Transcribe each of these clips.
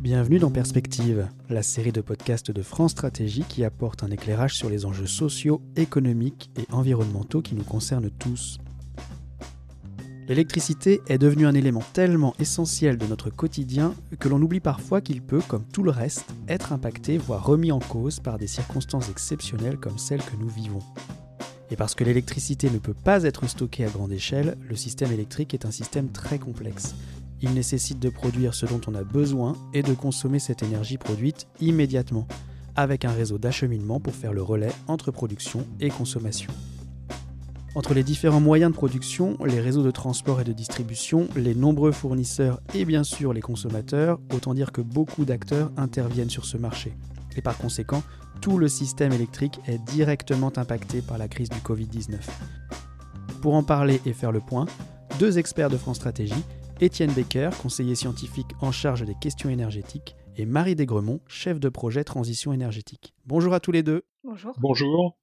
Bienvenue dans Perspective, la série de podcasts de France Stratégie qui apporte un éclairage sur les enjeux sociaux, économiques et environnementaux qui nous concernent tous. L'électricité est devenue un élément tellement essentiel de notre quotidien que l'on oublie parfois qu'il peut, comme tout le reste, être impacté, voire remis en cause par des circonstances exceptionnelles comme celles que nous vivons. Et parce que l'électricité ne peut pas être stockée à grande échelle, le système électrique est un système très complexe. Il nécessite de produire ce dont on a besoin et de consommer cette énergie produite immédiatement, avec un réseau d'acheminement pour faire le relais entre production et consommation. Entre les différents moyens de production, les réseaux de transport et de distribution, les nombreux fournisseurs et bien sûr les consommateurs, autant dire que beaucoup d'acteurs interviennent sur ce marché. Et par conséquent, tout le système électrique est directement impacté par la crise du Covid-19. Pour en parler et faire le point, deux experts de France Stratégie, Étienne Becker, conseiller scientifique en charge des questions énergétiques, et Marie Desgremont, chef de projet transition énergétique. Bonjour à tous les deux. Bonjour. Bonjour.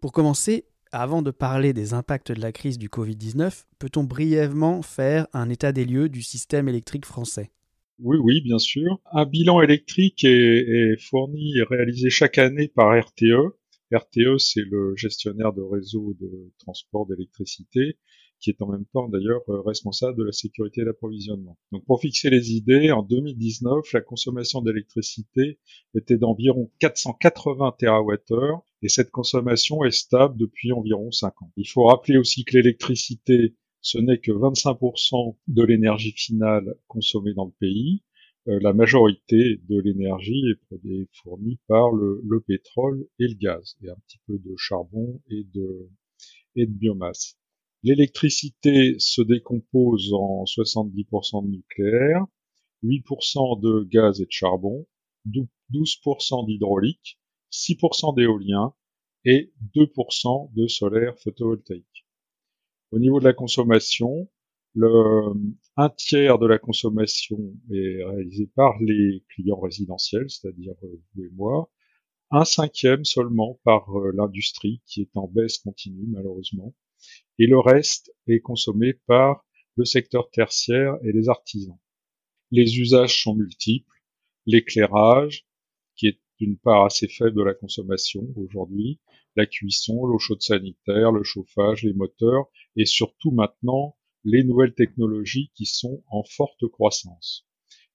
Pour commencer, avant de parler des impacts de la crise du Covid-19, peut-on brièvement faire un état des lieux du système électrique français? Oui, oui, bien sûr. Un bilan électrique est, fourni et réalisé chaque année par RTE. RTE, c'est le gestionnaire de réseau de transport d'électricité qui est en même temps d'ailleurs euh, responsable de la sécurité d'approvisionnement. Donc pour fixer les idées, en 2019, la consommation d'électricité était d'environ 480 TWh et cette consommation est stable depuis environ 5 ans. Il faut rappeler aussi que l'électricité, ce n'est que 25% de l'énergie finale consommée dans le pays. Euh, la majorité de l'énergie est fournie par le, le, pétrole et le gaz, et un petit peu de charbon et de biomasse. L'électricité se décompose en 70% de nucléaire, 8% de gaz et de charbon, 12% d'hydraulique, 6% d'éolien et 2% de solaire photovoltaïque. Au niveau de la consommation, le, un tiers de la consommation est réalisé par les clients résidentiels, c'est-à-dire euh, vous et moi, un cinquième seulement par euh, l'industrie qui est en baisse continue malheureusement, et le reste est consommé par le secteur tertiaire et les artisans. Les usages sont multiples, l'éclairage, qui est une part assez faible de la consommation aujourd'hui, la cuisson, l'eau chaude sanitaire, le chauffage, les moteurs, et surtout maintenant les nouvelles technologies qui sont en forte croissance.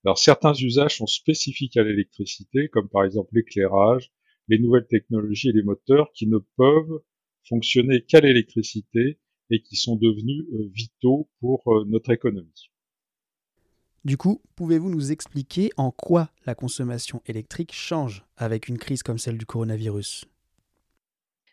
Alors certains usages sont spécifiques à l'électricité, comme par exemple l'éclairage, les nouvelles technologies et les moteurs qui ne peuvent fonctionner qu'à l'électricité et qui sont devenus euh, vitaux pour euh, notre économie. Du coup, pouvez-vous nous expliquer en quoi la consommation électrique change avec une crise comme celle du coronavirus?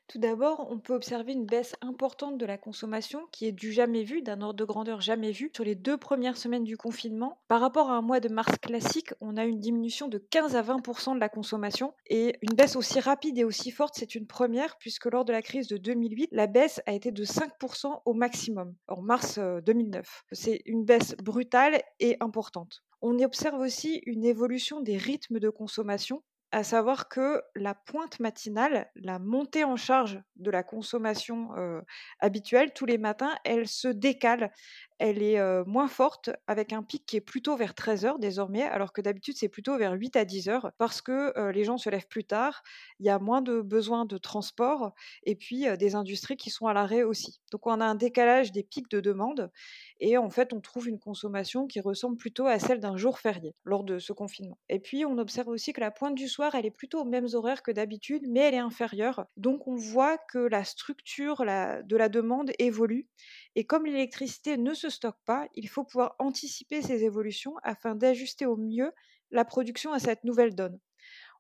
Tout d'abord, on peut observer une baisse importante de la consommation qui est du jamais vu, d'un ordre de grandeur jamais vu, sur les deux premières semaines du confinement. Par rapport à un mois de mars classique, on a une diminution de 15 à 20% de la consommation et une baisse aussi rapide et aussi forte, c'est une première puisque lors de la crise de 2008, la baisse a été de 5% au maximum en mars 2009. Euh, c'est une baisse brutale et importante. On observe aussi une évolution des rythmes de consommation à savoir que la pointe matinale, la montée en charge de la consommation habituelle tous les matins, elle se décale elle est moins forte, avec un pic qui est plutôt vers 13h désormais, alors que d'habitude c'est plutôt vers 8 à 10h, parce que les gens se lèvent plus tard, il y a moins de besoin de transport, et puis des industries qui sont à l'arrêt aussi. Donc on a un décalage des pics de demande, et en fait on trouve une consommation qui ressemble plutôt à celle d'un jour férié lors de ce confinement. Et puis on observe aussi que la pointe du soir, elle est plutôt aux mêmes horaires que d'habitude, mais elle est inférieure. Donc on voit que la structure de la demande évolue, et comme l'électricité ne se stocke pas, il faut pouvoir anticiper ces évolutions afin d'ajuster au mieux la production à cette nouvelle donne.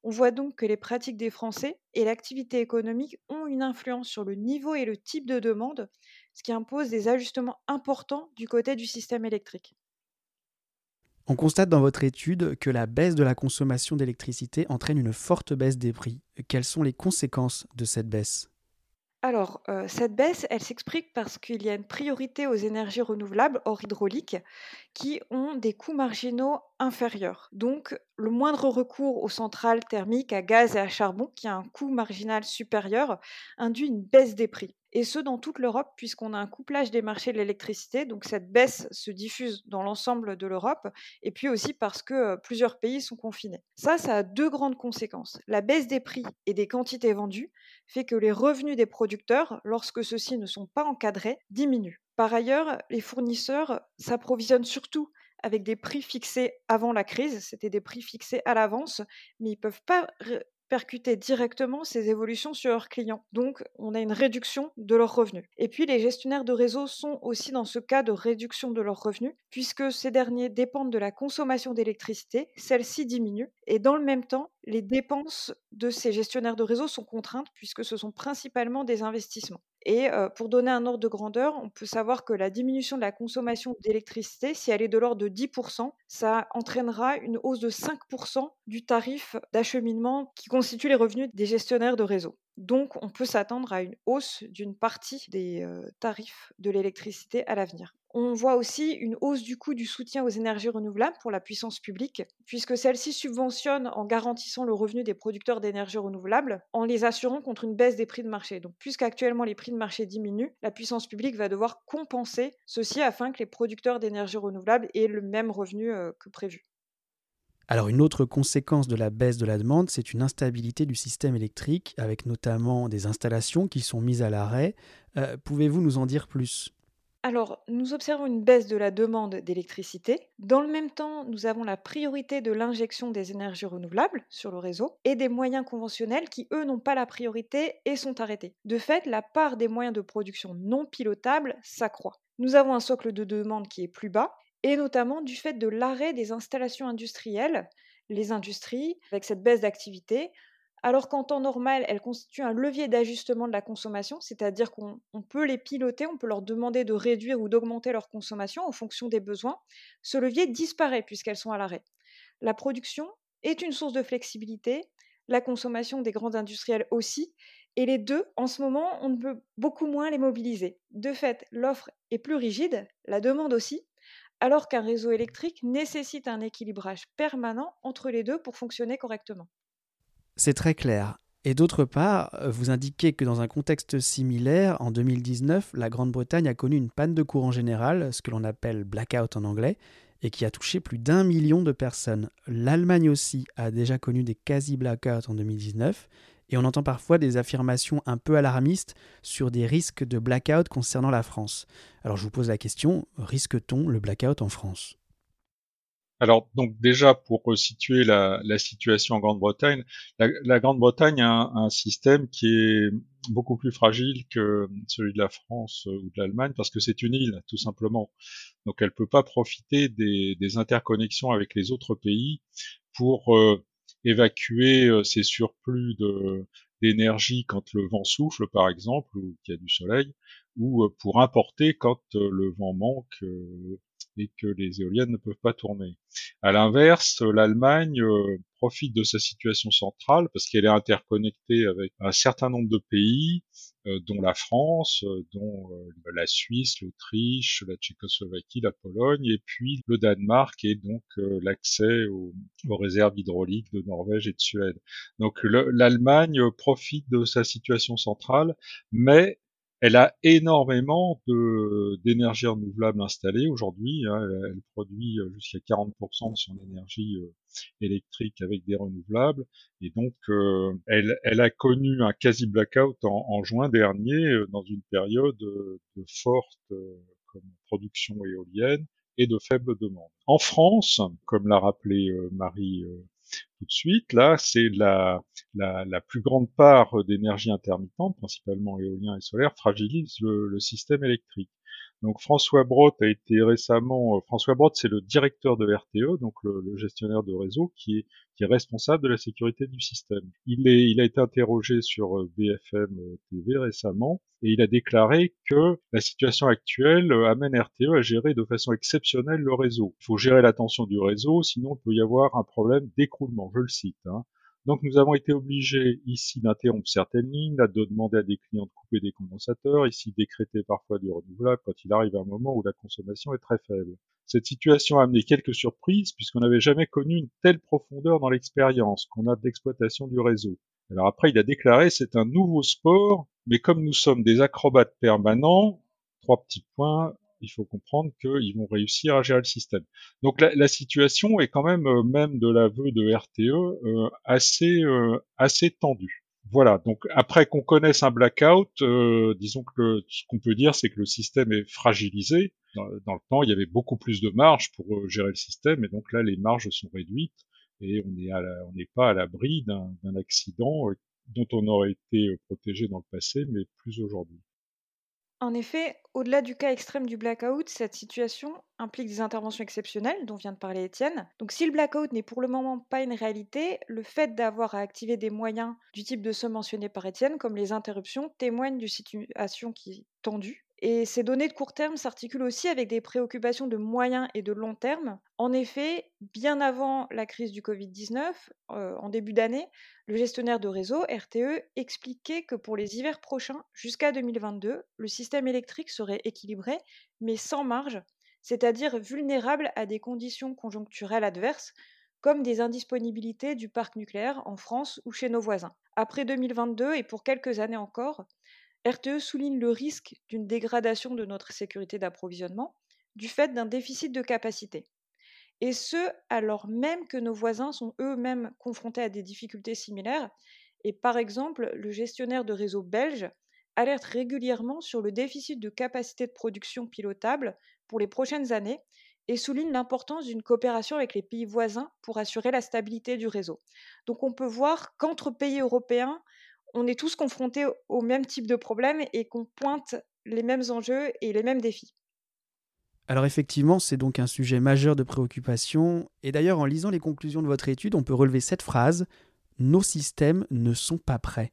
On voit donc que les pratiques des Français et l'activité économique ont une influence sur le niveau et le type de demande, ce qui impose des ajustements importants du côté du système électrique. On constate dans votre étude que la baisse de la consommation d'électricité entraîne une forte baisse des prix. Quelles sont les conséquences de cette baisse? Alors, cette baisse, elle s'explique parce qu'il y a une priorité aux énergies renouvelables hors hydraulique qui ont des coûts marginaux inférieurs. Le moindre recours aux centrales thermiques à gaz et à charbon, qui a un coût marginal supérieur, induit une baisse des prix. et ce dans toute l'Europe, puisqu'on a un couplage des marchés de l'électricité. Donc cette baisse se diffuse dans l'ensemble de l'Europe, et puis aussi parce que euh, plusieurs pays sont confinés. Ça, ça a deux grandes conséquences. La baisse des prix et des quantités vendues fait que les revenus des producteurs, lorsque ceux-ci ne sont pas encadrés, diminuent. Par ailleurs, les fournisseurs s'approvisionnent surtout avec des prix fixés avant la crise, c'était des prix fixés à l'avance, mais ils ne peuvent pas percuter directement ces évolutions sur leurs clients. Donc, on a une réduction de leurs revenus. Et puis, les gestionnaires de réseau sont aussi dans ce cas de réduction de leurs revenus, puisque ces derniers dépendent de la consommation d'électricité, celle-ci diminue, et dans le même temps, les dépenses de ces gestionnaires de réseau sont contraintes, puisque ce sont principalement des investissements. Et pour donner un ordre de grandeur, on peut savoir que la diminution de la consommation d'électricité, si elle est de l'ordre de 10%, ça entraînera une hausse de 5% du tarif d'acheminement qui constitue les revenus des gestionnaires de réseau. Donc, on peut s'attendre à une hausse d'une partie des tarifs de l'électricité à l'avenir. On voit aussi une hausse du coût du soutien aux énergies renouvelables pour la puissance publique, puisque celle-ci subventionne en garantissant le revenu des producteurs d'énergie renouvelables, en les assurant contre une baisse des prix de marché. Donc, puisqu'actuellement les prix de marché diminuent, la puissance publique va devoir compenser ceci afin que les producteurs d'énergie renouvelable aient le même revenu que prévu. Alors une autre conséquence de la baisse de la demande, c'est une instabilité du système électrique, avec notamment des installations qui sont mises à l'arrêt. Euh, pouvez-vous nous en dire plus? Alors, nous observons une baisse de la demande d'électricité. Dans le même temps, nous avons la priorité de l'injection des énergies renouvelables sur le réseau et des moyens conventionnels qui, eux, n'ont pas la priorité et sont arrêtés. De fait, la part des moyens de production non pilotables s'accroît. Nous avons un socle de demande qui est plus bas, et notamment du fait de l'arrêt des installations industrielles, les industries, avec cette baisse d'activité, alors qu'en temps normal, elles constituent un levier d'ajustement de la consommation, c'est-à-dire qu'on peut les piloter, on peut leur demander de réduire ou d'augmenter leur consommation en fonction des besoins. Ce levier disparaît puisqu'elles sont à l'arrêt. La production est une source de flexibilité, la consommation des grands industriels aussi, et les deux, en ce moment, on ne peut beaucoup moins les mobiliser. De fait, l'offre est plus rigide, la demande aussi, alors qu'un réseau électrique nécessite un équilibrage permanent entre les deux pour fonctionner correctement. C'est très clair. Et d'autre part, euh, vous indiquez que dans un contexte similaire, en 2019, la Grande-Bretagne a connu une panne de courant général, ce que l'on appelle blackout en anglais, et qui a touché plus d'un million de personnes. L'Allemagne aussi a déjà connu des quasi-blackouts en 2019, et on entend parfois des affirmations un peu alarmistes sur des risques de blackout concernant la France. Alors je vous pose la question, risque-t-on le blackout en France? Alors donc déjà pour situer la, situation en Grande-Bretagne, la, Grande-Bretagne a un, système qui est beaucoup plus fragile que celui de la France ou de l'Allemagne parce que c'est une île tout simplement. Donc elle peut pas profiter des, interconnexions avec les autres pays pour euh, évacuer euh, ces surplus d'énergie quand le vent souffle par exemple ou qu'il y a du soleil ou euh, pour importer quand euh, le vent manque et que les éoliennes ne peuvent pas tourner. À l'inverse, l'Allemagne profite de sa situation centrale parce qu'elle est interconnectée avec un certain nombre de pays, euh, dont la France, euh, dont euh, la Suisse, l'Autriche, la Tchécoslovaquie, la Pologne, et puis le Danemark et donc l'accès aux, réserves hydrauliques de Norvège et de Suède. Donc l'Allemagne profite de sa situation centrale, mais elle a énormément d'énergie renouvelable installée aujourd'hui. Hein. Elle, produit euh, jusqu'à 40% de son énergie euh, électrique avec des renouvelables. Et donc, euh, elle, elle, a connu un quasi blackout en, en juin dernier dans une période de forte comme production éolienne et de faible demande. En France, comme l'a rappelé Marie tout de suite, là, c'est la, la, plus grande part d'énergie intermittente, principalement éolien et solaire, fragilise le système électrique. Donc François Brotte a été récemment, euh, François Brotte c'est le directeur de RTE, donc le, gestionnaire de réseau qui est, responsable de la sécurité du système. Il, est, il a été interrogé sur euh, BFM euh, TV récemment et il a déclaré que la situation actuelle amène RTE à gérer de façon exceptionnelle le réseau. Il faut gérer la tension du réseau, sinon il peut y avoir un problème d'écroulement, je le cite. Hein. Donc nous avons été obligés ici d'interrompre certaines lignes, de demander à des clients de couper des condensateurs, ici décréter parfois du renouvelable quand il arrive un moment où la consommation est très faible. Cette situation a amené quelques surprises puisqu'on n'avait jamais connu une telle profondeur dans l'expérience qu'on a d'exploitation du réseau. Alors après, il a déclaré c'est un nouveau sport, mais comme nous sommes des acrobates permanents, trois petits points, il faut comprendre qu'ils vont réussir à gérer le système. Donc la, situation est quand même, euh, même de l'aveu de RTE, euh, assez, euh, assez tendue. Voilà, donc après qu'on connaisse un blackout, disons que ce qu'on peut dire, c'est que le système est fragilisé. Dans, le temps, il y avait beaucoup plus de marge pour gérer le système, et donc là, les marges sont réduites, et on n'est pas à l'abri d'un accident dont on aurait été protégé dans le passé, mais plus aujourd'hui. En effet, au-delà du cas extrême du blackout, cette situation implique des interventions exceptionnelles dont vient de parler Étienne. Donc si le blackout n'est pour le moment pas une réalité, le fait d'avoir à activer des moyens du type de ceux mentionnés par Étienne, comme les interruptions, témoigne d'une situation qui est tendue et ces données de court terme s'articulent aussi avec des préoccupations de moyen et de long terme. En effet, bien avant la crise du Covid-19, euh, en début d'année, le gestionnaire de réseau, RTE, expliquait que pour les hivers prochains, jusqu'à 2022, le système électrique serait équilibré, mais sans marge, c'est-à-dire vulnérable à des conditions conjoncturelles adverses, comme des indisponibilités du parc nucléaire en France ou chez nos voisins. Après 2022 et pour quelques années encore, RTE souligne le risque d'une dégradation de notre sécurité d'approvisionnement du fait d'un déficit de capacité. Et ce, alors même que nos voisins sont eux-mêmes confrontés à des difficultés similaires. Et par exemple, le gestionnaire de réseau belge alerte régulièrement sur le déficit de capacité de production pilotable pour les prochaines années et souligne l'importance d'une coopération avec les pays voisins pour assurer la stabilité du réseau. Donc on peut voir qu'entre pays européens, on est tous confrontés au même type de problème et qu'on pointe les mêmes enjeux et les mêmes défis. Alors effectivement, c'est donc un sujet majeur de préoccupation. Et d'ailleurs, en lisant les conclusions de votre étude, on peut relever cette phrase Nos systèmes ne sont pas prêts.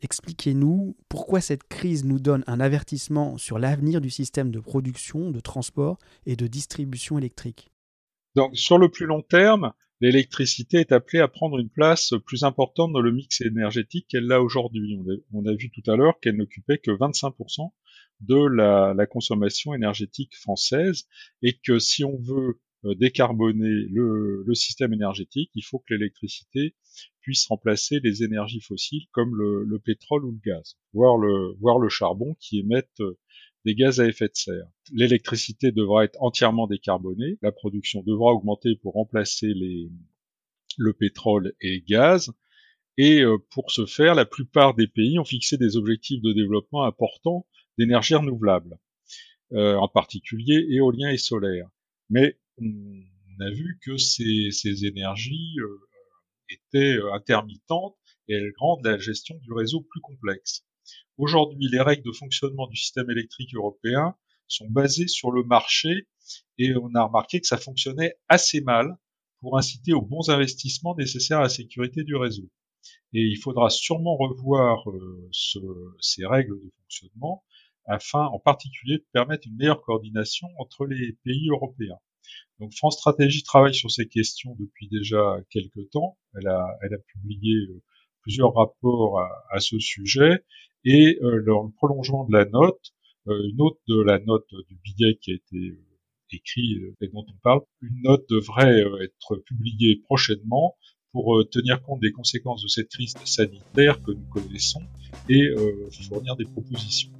Expliquez-nous pourquoi cette crise nous donne un avertissement sur l'avenir du système de production, de transport et de distribution électrique. Donc sur le plus long terme, l'électricité est appelée à prendre une place plus importante dans le mix énergétique qu'elle l'a aujourd'hui. On, a vu tout à l'heure qu'elle n'occupait que 25% de la, consommation énergétique française et que si on veut euh, décarboner le, système énergétique, il faut que l'électricité puisse remplacer les énergies fossiles comme le, pétrole ou le gaz, voire le, voire le charbon qui émettent des gaz à effet de serre. L'électricité devra être entièrement décarbonée, la production devra augmenter pour remplacer le pétrole et le gaz, et euh, pour ce faire, la plupart des pays ont fixé des objectifs de développement importants d'énergie renouvelable, euh, en particulier éolien et solaire. Mais on a vu que ces, ces énergies euh, étaient intermittentes et elles rendent la gestion du réseau plus complexe. Aujourd'hui, les règles de fonctionnement du système électrique européen sont basées sur le marché et on a remarqué que ça fonctionnait assez mal pour inciter aux bons investissements nécessaires à la sécurité du réseau. Et il faudra sûrement revoir euh, ce, ces règles de fonctionnement afin en particulier de permettre une meilleure coordination entre les pays européens. Donc France Stratégie travaille sur ces questions depuis déjà quelques temps. Elle a, elle a publié euh, plusieurs rapports à, à ce sujet et euh, dans le prolongement de la note, euh, une autre de la note du billet qui a été euh, écrit et dont on parle, une note devrait être publiée prochainement pour tenir compte des conséquences de cette crise sanitaire que nous connaissons et fournir des propositions.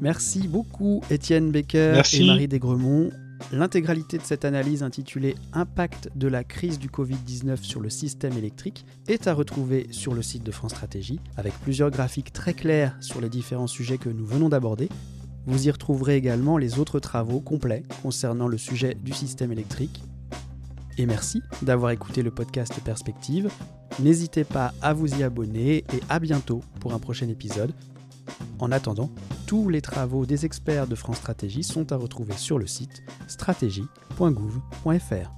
Merci beaucoup Étienne Becker et Marie Desgremont. L'intégralité de cette analyse intitulée Impact de la crise du Covid-19 sur le système électrique est à retrouver sur le site de France Stratégie, avec plusieurs graphiques très clairs sur les différents sujets que nous venons d'aborder. Vous y retrouverez également les autres travaux complets concernant le sujet du système électrique. Et merci d'avoir écouté le podcast Perspective. N'hésitez pas à vous y abonner et à bientôt pour un prochain épisode. En attendant, tous les travaux des experts de France Stratégie sont à retrouver sur le site stratégie.gouv.fr.